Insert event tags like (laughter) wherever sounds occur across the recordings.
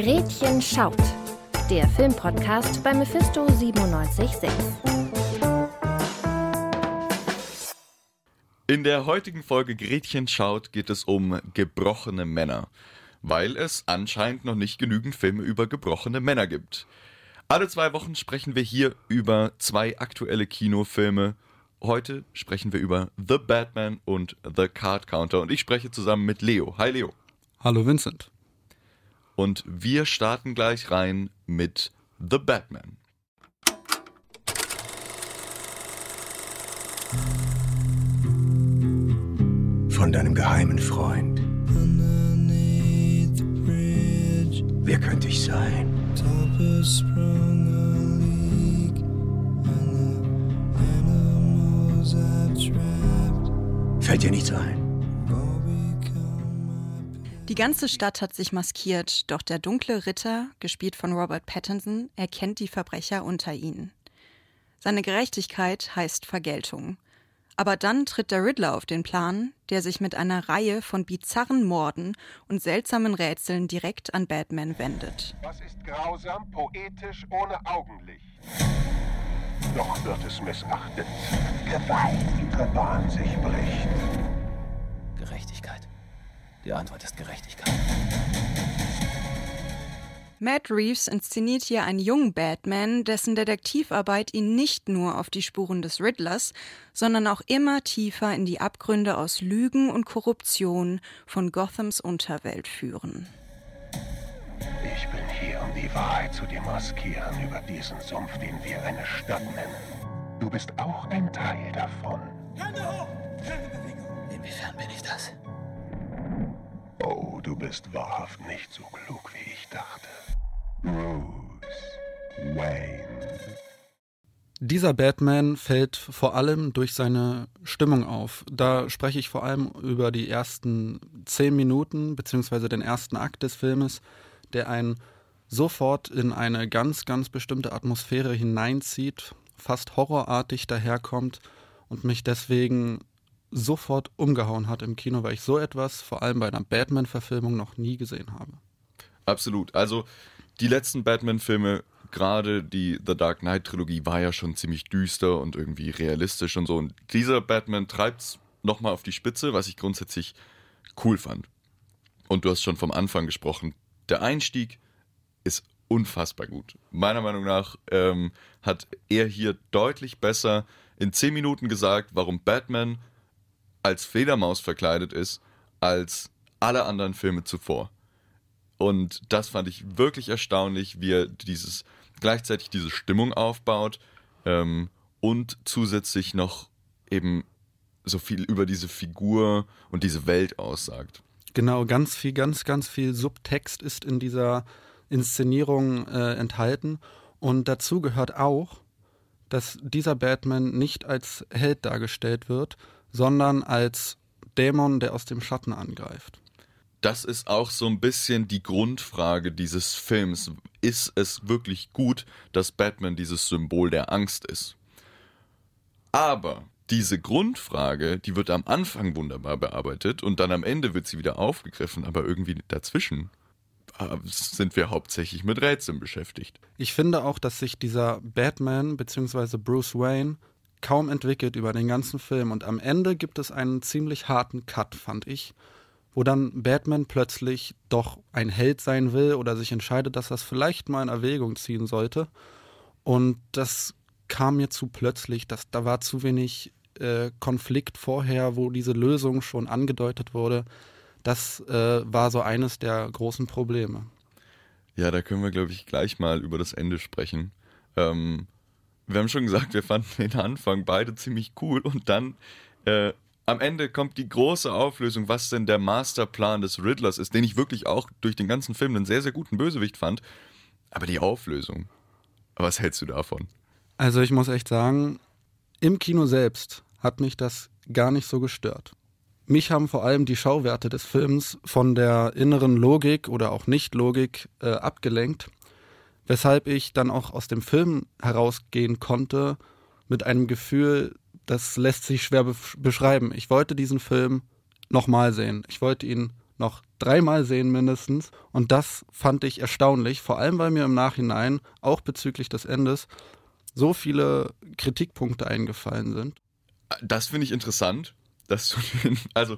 Gretchen schaut. Der Filmpodcast bei Mephisto 976. In der heutigen Folge Gretchen schaut geht es um gebrochene Männer, weil es anscheinend noch nicht genügend Filme über gebrochene Männer gibt. Alle zwei Wochen sprechen wir hier über zwei aktuelle Kinofilme. Heute sprechen wir über The Batman und The Card Counter und ich spreche zusammen mit Leo. Hi Leo. Hallo Vincent. Und wir starten gleich rein mit The Batman. Von deinem geheimen Freund. Wer könnte ich sein? Fällt dir nichts ein? Die ganze Stadt hat sich maskiert, doch der dunkle Ritter, gespielt von Robert Pattinson, erkennt die Verbrecher unter ihnen. Seine Gerechtigkeit heißt Vergeltung. Aber dann tritt der Riddler auf den Plan, der sich mit einer Reihe von bizarren Morden und seltsamen Rätseln direkt an Batman wendet. Das ist grausam, poetisch, ohne Augenlicht. Doch wird es missachtet. Gewalt ihre Bahn sich bricht. Die Antwort ist Gerechtigkeit. Matt Reeves inszeniert hier einen jungen Batman, dessen Detektivarbeit ihn nicht nur auf die Spuren des Riddlers, sondern auch immer tiefer in die Abgründe aus Lügen und Korruption von Gothams Unterwelt führen. Ich bin hier, um die Wahrheit zu demaskieren über diesen Sumpf, den wir eine Stadt nennen. Du bist auch ein Teil davon. Hände hoch! Keine Bewegung. Inwiefern bin ich das? Bist wahrhaft nicht so klug, wie ich dachte. Bruce Wayne. Dieser Batman fällt vor allem durch seine Stimmung auf. Da spreche ich vor allem über die ersten zehn Minuten beziehungsweise den ersten Akt des Filmes, der einen sofort in eine ganz, ganz bestimmte Atmosphäre hineinzieht, fast horrorartig daherkommt und mich deswegen sofort umgehauen hat im Kino, weil ich so etwas vor allem bei einer Batman-Verfilmung noch nie gesehen habe. Absolut. Also die letzten Batman-Filme, gerade die The Dark Knight-Trilogie, war ja schon ziemlich düster und irgendwie realistisch und so. Und dieser Batman treibt es nochmal auf die Spitze, was ich grundsätzlich cool fand. Und du hast schon vom Anfang gesprochen. Der Einstieg ist unfassbar gut. Meiner Meinung nach ähm, hat er hier deutlich besser in zehn Minuten gesagt, warum Batman als Fledermaus verkleidet ist, als alle anderen Filme zuvor. Und das fand ich wirklich erstaunlich, wie er dieses gleichzeitig diese Stimmung aufbaut ähm, und zusätzlich noch eben so viel über diese Figur und diese Welt aussagt. Genau, ganz viel, ganz, ganz viel Subtext ist in dieser Inszenierung äh, enthalten. Und dazu gehört auch, dass dieser Batman nicht als Held dargestellt wird, sondern als Dämon, der aus dem Schatten angreift. Das ist auch so ein bisschen die Grundfrage dieses Films. Ist es wirklich gut, dass Batman dieses Symbol der Angst ist? Aber diese Grundfrage, die wird am Anfang wunderbar bearbeitet und dann am Ende wird sie wieder aufgegriffen, aber irgendwie dazwischen äh, sind wir hauptsächlich mit Rätseln beschäftigt. Ich finde auch, dass sich dieser Batman bzw. Bruce Wayne kaum entwickelt über den ganzen Film und am Ende gibt es einen ziemlich harten Cut, fand ich, wo dann Batman plötzlich doch ein Held sein will oder sich entscheidet, dass das vielleicht mal in Erwägung ziehen sollte und das kam mir zu plötzlich, dass da war zu wenig äh, Konflikt vorher, wo diese Lösung schon angedeutet wurde. Das äh, war so eines der großen Probleme. Ja, da können wir, glaube ich, gleich mal über das Ende sprechen. Ähm, wir haben schon gesagt, wir fanden den Anfang beide ziemlich cool und dann äh, am Ende kommt die große Auflösung, was denn der Masterplan des Riddlers ist, den ich wirklich auch durch den ganzen Film einen sehr, sehr guten Bösewicht fand. Aber die Auflösung, was hältst du davon? Also ich muss echt sagen, im Kino selbst hat mich das gar nicht so gestört. Mich haben vor allem die Schauwerte des Films von der inneren Logik oder auch Nicht-Logik äh, abgelenkt weshalb ich dann auch aus dem Film herausgehen konnte mit einem Gefühl, das lässt sich schwer be beschreiben. Ich wollte diesen Film nochmal sehen. Ich wollte ihn noch dreimal sehen mindestens. Und das fand ich erstaunlich, vor allem weil mir im Nachhinein, auch bezüglich des Endes, so viele Kritikpunkte eingefallen sind. Das finde ich interessant, dass du den, also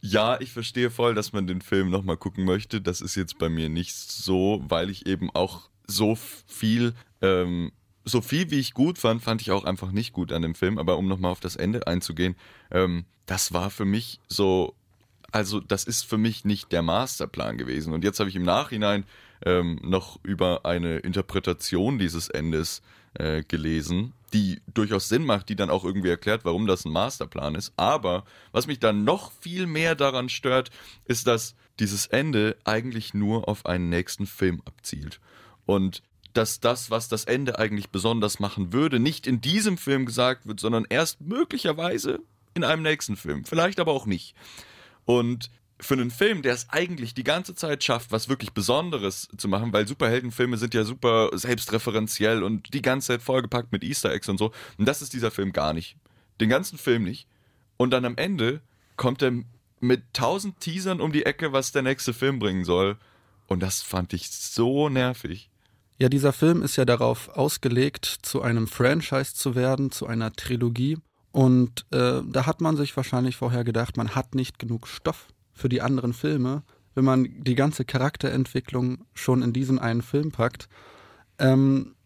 ja, ich verstehe voll, dass man den Film nochmal gucken möchte. Das ist jetzt bei mir nicht so, weil ich eben auch so viel, ähm, so viel wie ich gut fand, fand ich auch einfach nicht gut an dem Film. Aber um nochmal auf das Ende einzugehen, ähm, das war für mich so, also das ist für mich nicht der Masterplan gewesen. Und jetzt habe ich im Nachhinein ähm, noch über eine Interpretation dieses Endes äh, gelesen, die durchaus Sinn macht, die dann auch irgendwie erklärt, warum das ein Masterplan ist. Aber was mich dann noch viel mehr daran stört, ist, dass dieses Ende eigentlich nur auf einen nächsten Film abzielt. Und dass das, was das Ende eigentlich besonders machen würde, nicht in diesem Film gesagt wird, sondern erst möglicherweise in einem nächsten Film. Vielleicht aber auch nicht. Und für einen Film, der es eigentlich die ganze Zeit schafft, was wirklich Besonderes zu machen, weil Superheldenfilme sind ja super selbstreferenziell und die ganze Zeit vollgepackt mit Easter Eggs und so. Und das ist dieser Film gar nicht. Den ganzen Film nicht. Und dann am Ende kommt er mit tausend Teasern um die Ecke, was der nächste Film bringen soll. Und das fand ich so nervig. Ja, dieser Film ist ja darauf ausgelegt, zu einem Franchise zu werden, zu einer Trilogie. Und äh, da hat man sich wahrscheinlich vorher gedacht, man hat nicht genug Stoff für die anderen Filme, wenn man die ganze Charakterentwicklung schon in diesen einen Film packt, ähm,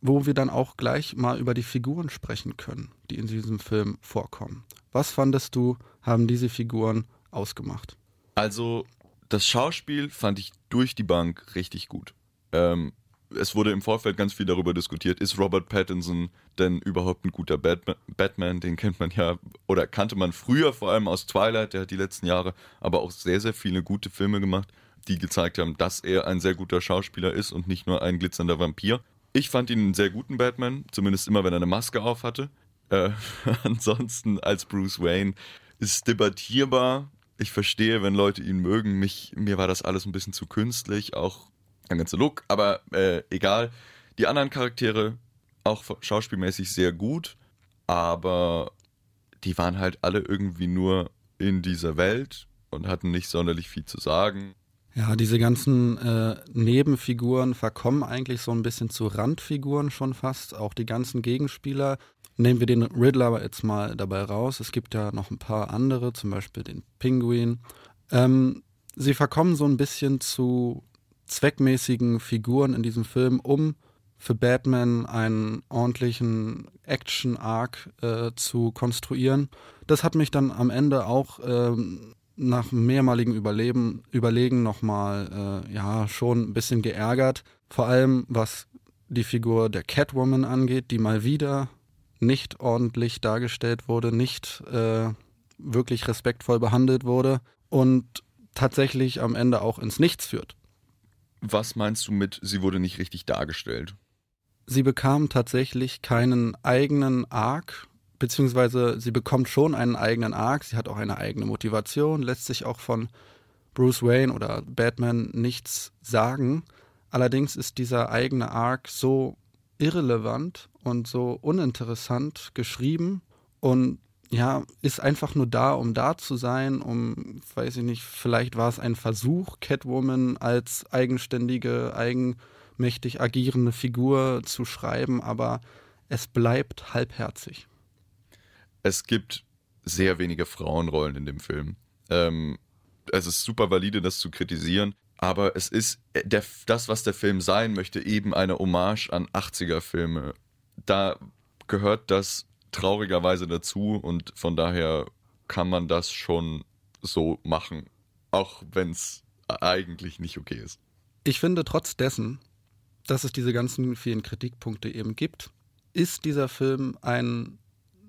wo wir dann auch gleich mal über die Figuren sprechen können, die in diesem Film vorkommen. Was fandest du, haben diese Figuren ausgemacht? Also, das Schauspiel fand ich durch die Bank richtig gut. Ähm, es wurde im Vorfeld ganz viel darüber diskutiert, ist Robert Pattinson denn überhaupt ein guter Batman? Den kennt man ja oder kannte man früher vor allem aus Twilight, der hat die letzten Jahre aber auch sehr, sehr viele gute Filme gemacht, die gezeigt haben, dass er ein sehr guter Schauspieler ist und nicht nur ein glitzernder Vampir. Ich fand ihn einen sehr guten Batman, zumindest immer, wenn er eine Maske auf hatte. Äh, (laughs) ansonsten als Bruce Wayne ist debattierbar. Ich verstehe, wenn Leute ihn mögen. Mich, mir war das alles ein bisschen zu künstlich, auch der ganze Look, aber äh, egal. Die anderen Charaktere auch schauspielmäßig sehr gut, aber die waren halt alle irgendwie nur in dieser Welt und hatten nicht sonderlich viel zu sagen. Ja, diese ganzen äh, Nebenfiguren verkommen eigentlich so ein bisschen zu Randfiguren schon fast. Auch die ganzen Gegenspieler. Nehmen wir den Riddler jetzt mal dabei raus. Es gibt ja noch ein paar andere, zum Beispiel den Pinguin. Ähm, sie verkommen so ein bisschen zu zweckmäßigen Figuren in diesem Film, um für Batman einen ordentlichen Action-Arc äh, zu konstruieren. Das hat mich dann am Ende auch ähm, nach mehrmaligen Überleben, Überlegen nochmal äh, ja, schon ein bisschen geärgert. Vor allem was die Figur der Catwoman angeht, die mal wieder nicht ordentlich dargestellt wurde, nicht äh, wirklich respektvoll behandelt wurde und tatsächlich am Ende auch ins Nichts führt. Was meinst du mit, sie wurde nicht richtig dargestellt? Sie bekam tatsächlich keinen eigenen Arc, beziehungsweise sie bekommt schon einen eigenen Arc, sie hat auch eine eigene Motivation, lässt sich auch von Bruce Wayne oder Batman nichts sagen. Allerdings ist dieser eigene Arc so irrelevant und so uninteressant geschrieben und ja, ist einfach nur da, um da zu sein, um, weiß ich nicht, vielleicht war es ein Versuch, Catwoman als eigenständige, eigenmächtig agierende Figur zu schreiben, aber es bleibt halbherzig. Es gibt sehr wenige Frauenrollen in dem Film. Ähm, es ist super valide, das zu kritisieren, aber es ist äh, der, das, was der Film sein möchte, eben eine Hommage an 80er-Filme. Da gehört das traurigerweise dazu und von daher kann man das schon so machen, auch wenn es eigentlich nicht okay ist. Ich finde trotz dessen, dass es diese ganzen vielen Kritikpunkte eben gibt, ist dieser Film ein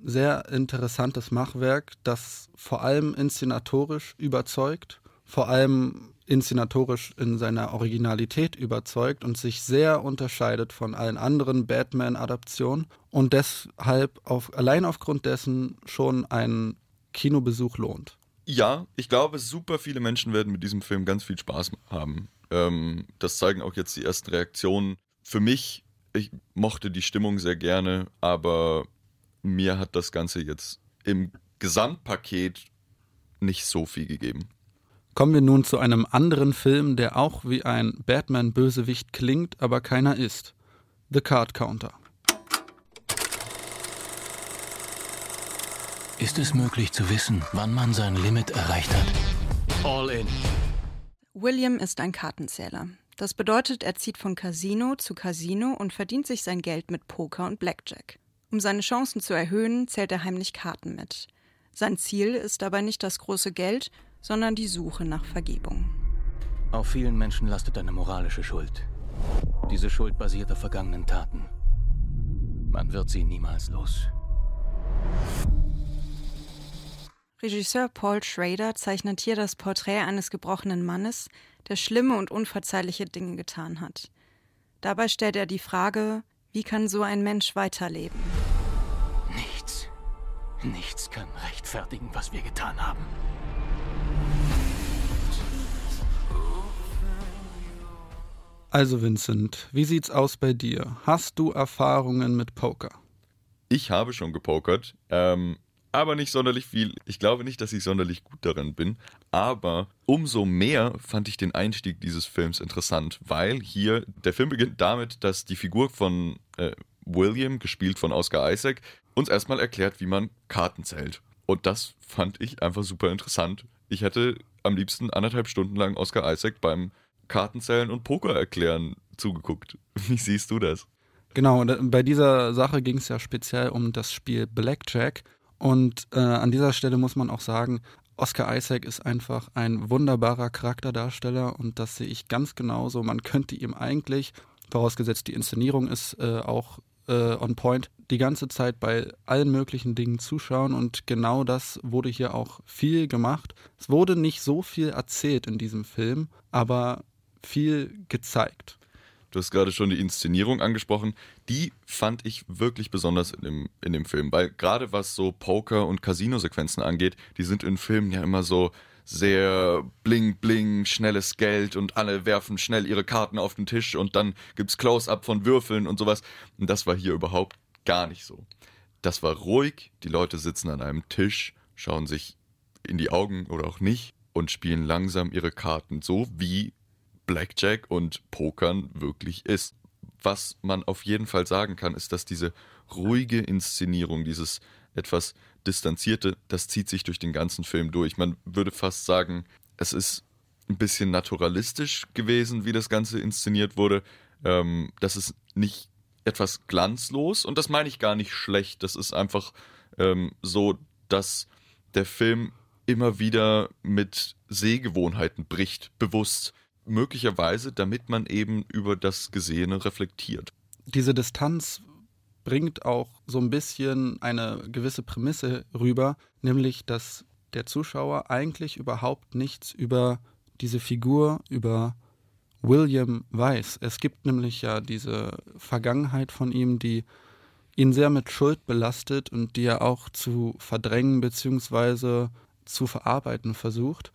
sehr interessantes Machwerk, das vor allem inszenatorisch überzeugt, vor allem inszenatorisch in seiner Originalität überzeugt und sich sehr unterscheidet von allen anderen Batman-Adaptionen und deshalb auf, allein aufgrund dessen schon ein Kinobesuch lohnt. Ja, ich glaube, super viele Menschen werden mit diesem Film ganz viel Spaß haben. Ähm, das zeigen auch jetzt die ersten Reaktionen. Für mich, ich mochte die Stimmung sehr gerne, aber mir hat das Ganze jetzt im Gesamtpaket nicht so viel gegeben. Kommen wir nun zu einem anderen Film, der auch wie ein Batman-Bösewicht klingt, aber keiner ist. The Card Counter. Ist es möglich zu wissen, wann man sein Limit erreicht hat? All in. William ist ein Kartenzähler. Das bedeutet, er zieht von Casino zu Casino und verdient sich sein Geld mit Poker und Blackjack. Um seine Chancen zu erhöhen, zählt er heimlich Karten mit. Sein Ziel ist dabei nicht das große Geld, sondern die Suche nach Vergebung. Auf vielen Menschen lastet eine moralische Schuld. Diese Schuld basiert auf vergangenen Taten. Man wird sie niemals los. Regisseur Paul Schrader zeichnet hier das Porträt eines gebrochenen Mannes, der schlimme und unverzeihliche Dinge getan hat. Dabei stellt er die Frage, wie kann so ein Mensch weiterleben? Nichts. Nichts kann rechtfertigen, was wir getan haben. Also Vincent, wie sieht's aus bei dir? Hast du Erfahrungen mit Poker? Ich habe schon gepokert, ähm, aber nicht sonderlich viel. Ich glaube nicht, dass ich sonderlich gut darin bin. Aber umso mehr fand ich den Einstieg dieses Films interessant, weil hier der Film beginnt damit, dass die Figur von äh, William, gespielt von Oscar Isaac, uns erstmal erklärt, wie man Karten zählt. Und das fand ich einfach super interessant. Ich hätte am liebsten anderthalb Stunden lang Oscar Isaac beim Kartenzählen und Poker erklären zugeguckt. (laughs) Wie siehst du das? Genau, bei dieser Sache ging es ja speziell um das Spiel Blackjack. Und äh, an dieser Stelle muss man auch sagen, Oscar Isaac ist einfach ein wunderbarer Charakterdarsteller und das sehe ich ganz genauso. Man könnte ihm eigentlich, vorausgesetzt die Inszenierung ist äh, auch äh, on point, die ganze Zeit bei allen möglichen Dingen zuschauen und genau das wurde hier auch viel gemacht. Es wurde nicht so viel erzählt in diesem Film, aber viel gezeigt. Du hast gerade schon die Inszenierung angesprochen. Die fand ich wirklich besonders in dem, in dem Film, weil gerade was so Poker- und Casino-Sequenzen angeht, die sind in Filmen ja immer so sehr bling bling, schnelles Geld und alle werfen schnell ihre Karten auf den Tisch und dann gibt's Close-up von Würfeln und sowas. Und das war hier überhaupt gar nicht so. Das war ruhig, die Leute sitzen an einem Tisch, schauen sich in die Augen oder auch nicht und spielen langsam ihre Karten, so wie Blackjack und Pokern wirklich ist. Was man auf jeden Fall sagen kann, ist, dass diese ruhige Inszenierung, dieses etwas distanzierte, das zieht sich durch den ganzen Film durch. Man würde fast sagen, es ist ein bisschen naturalistisch gewesen, wie das Ganze inszeniert wurde. Ähm, das ist nicht etwas glanzlos und das meine ich gar nicht schlecht. Das ist einfach ähm, so, dass der Film immer wieder mit Sehgewohnheiten bricht, bewusst möglicherweise, damit man eben über das Gesehene reflektiert. Diese Distanz bringt auch so ein bisschen eine gewisse Prämisse rüber, nämlich dass der Zuschauer eigentlich überhaupt nichts über diese Figur, über William weiß. Es gibt nämlich ja diese Vergangenheit von ihm, die ihn sehr mit Schuld belastet und die er auch zu verdrängen bzw. zu verarbeiten versucht.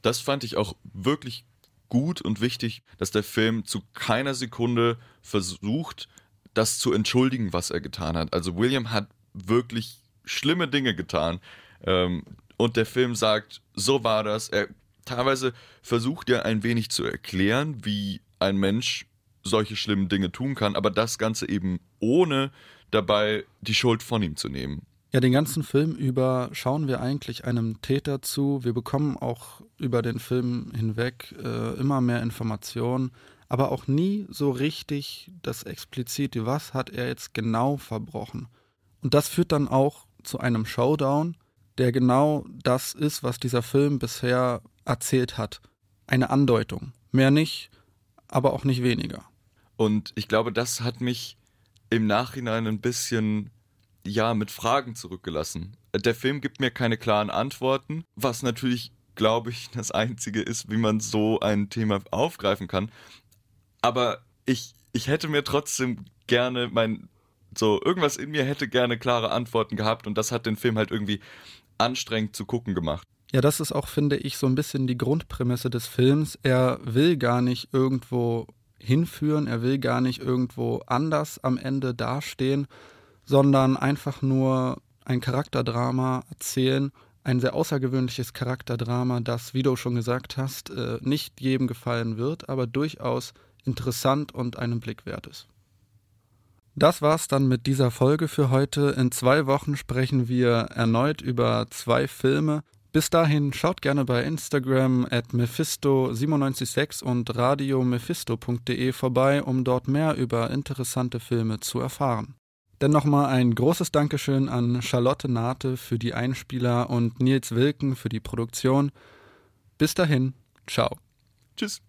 Das fand ich auch wirklich gut und wichtig, dass der Film zu keiner Sekunde versucht, das zu entschuldigen, was er getan hat. Also William hat wirklich schlimme Dinge getan. Ähm, und der Film sagt, so war das. Er teilweise versucht er ein wenig zu erklären, wie ein Mensch solche schlimmen Dinge tun kann, aber das Ganze eben ohne dabei die Schuld von ihm zu nehmen. Ja, den ganzen Film über schauen wir eigentlich einem Täter zu. Wir bekommen auch über den Film hinweg äh, immer mehr Informationen, aber auch nie so richtig das Explizite, was hat er jetzt genau verbrochen. Und das führt dann auch zu einem Showdown, der genau das ist, was dieser Film bisher erzählt hat. Eine Andeutung. Mehr nicht, aber auch nicht weniger. Und ich glaube, das hat mich im Nachhinein ein bisschen ja, mit Fragen zurückgelassen. Der Film gibt mir keine klaren Antworten, was natürlich, glaube ich, das Einzige ist, wie man so ein Thema aufgreifen kann. Aber ich, ich hätte mir trotzdem gerne mein, so, irgendwas in mir hätte gerne klare Antworten gehabt und das hat den Film halt irgendwie anstrengend zu gucken gemacht. Ja, das ist auch, finde ich, so ein bisschen die Grundprämisse des Films. Er will gar nicht irgendwo hinführen, er will gar nicht irgendwo anders am Ende dastehen, sondern einfach nur ein Charakterdrama erzählen, Ein sehr außergewöhnliches Charakterdrama, das, wie du schon gesagt hast, äh, nicht jedem gefallen wird, aber durchaus interessant und einen Blick wert ist. Das war's dann mit dieser Folge für heute. In zwei Wochen sprechen wir erneut über zwei Filme. Bis dahin schaut gerne bei Instagram at Mephisto976 und radiomephisto.de vorbei, um dort mehr über interessante Filme zu erfahren. Dann nochmal ein großes Dankeschön an Charlotte Nate für die Einspieler und Nils Wilken für die Produktion. Bis dahin, ciao. Tschüss.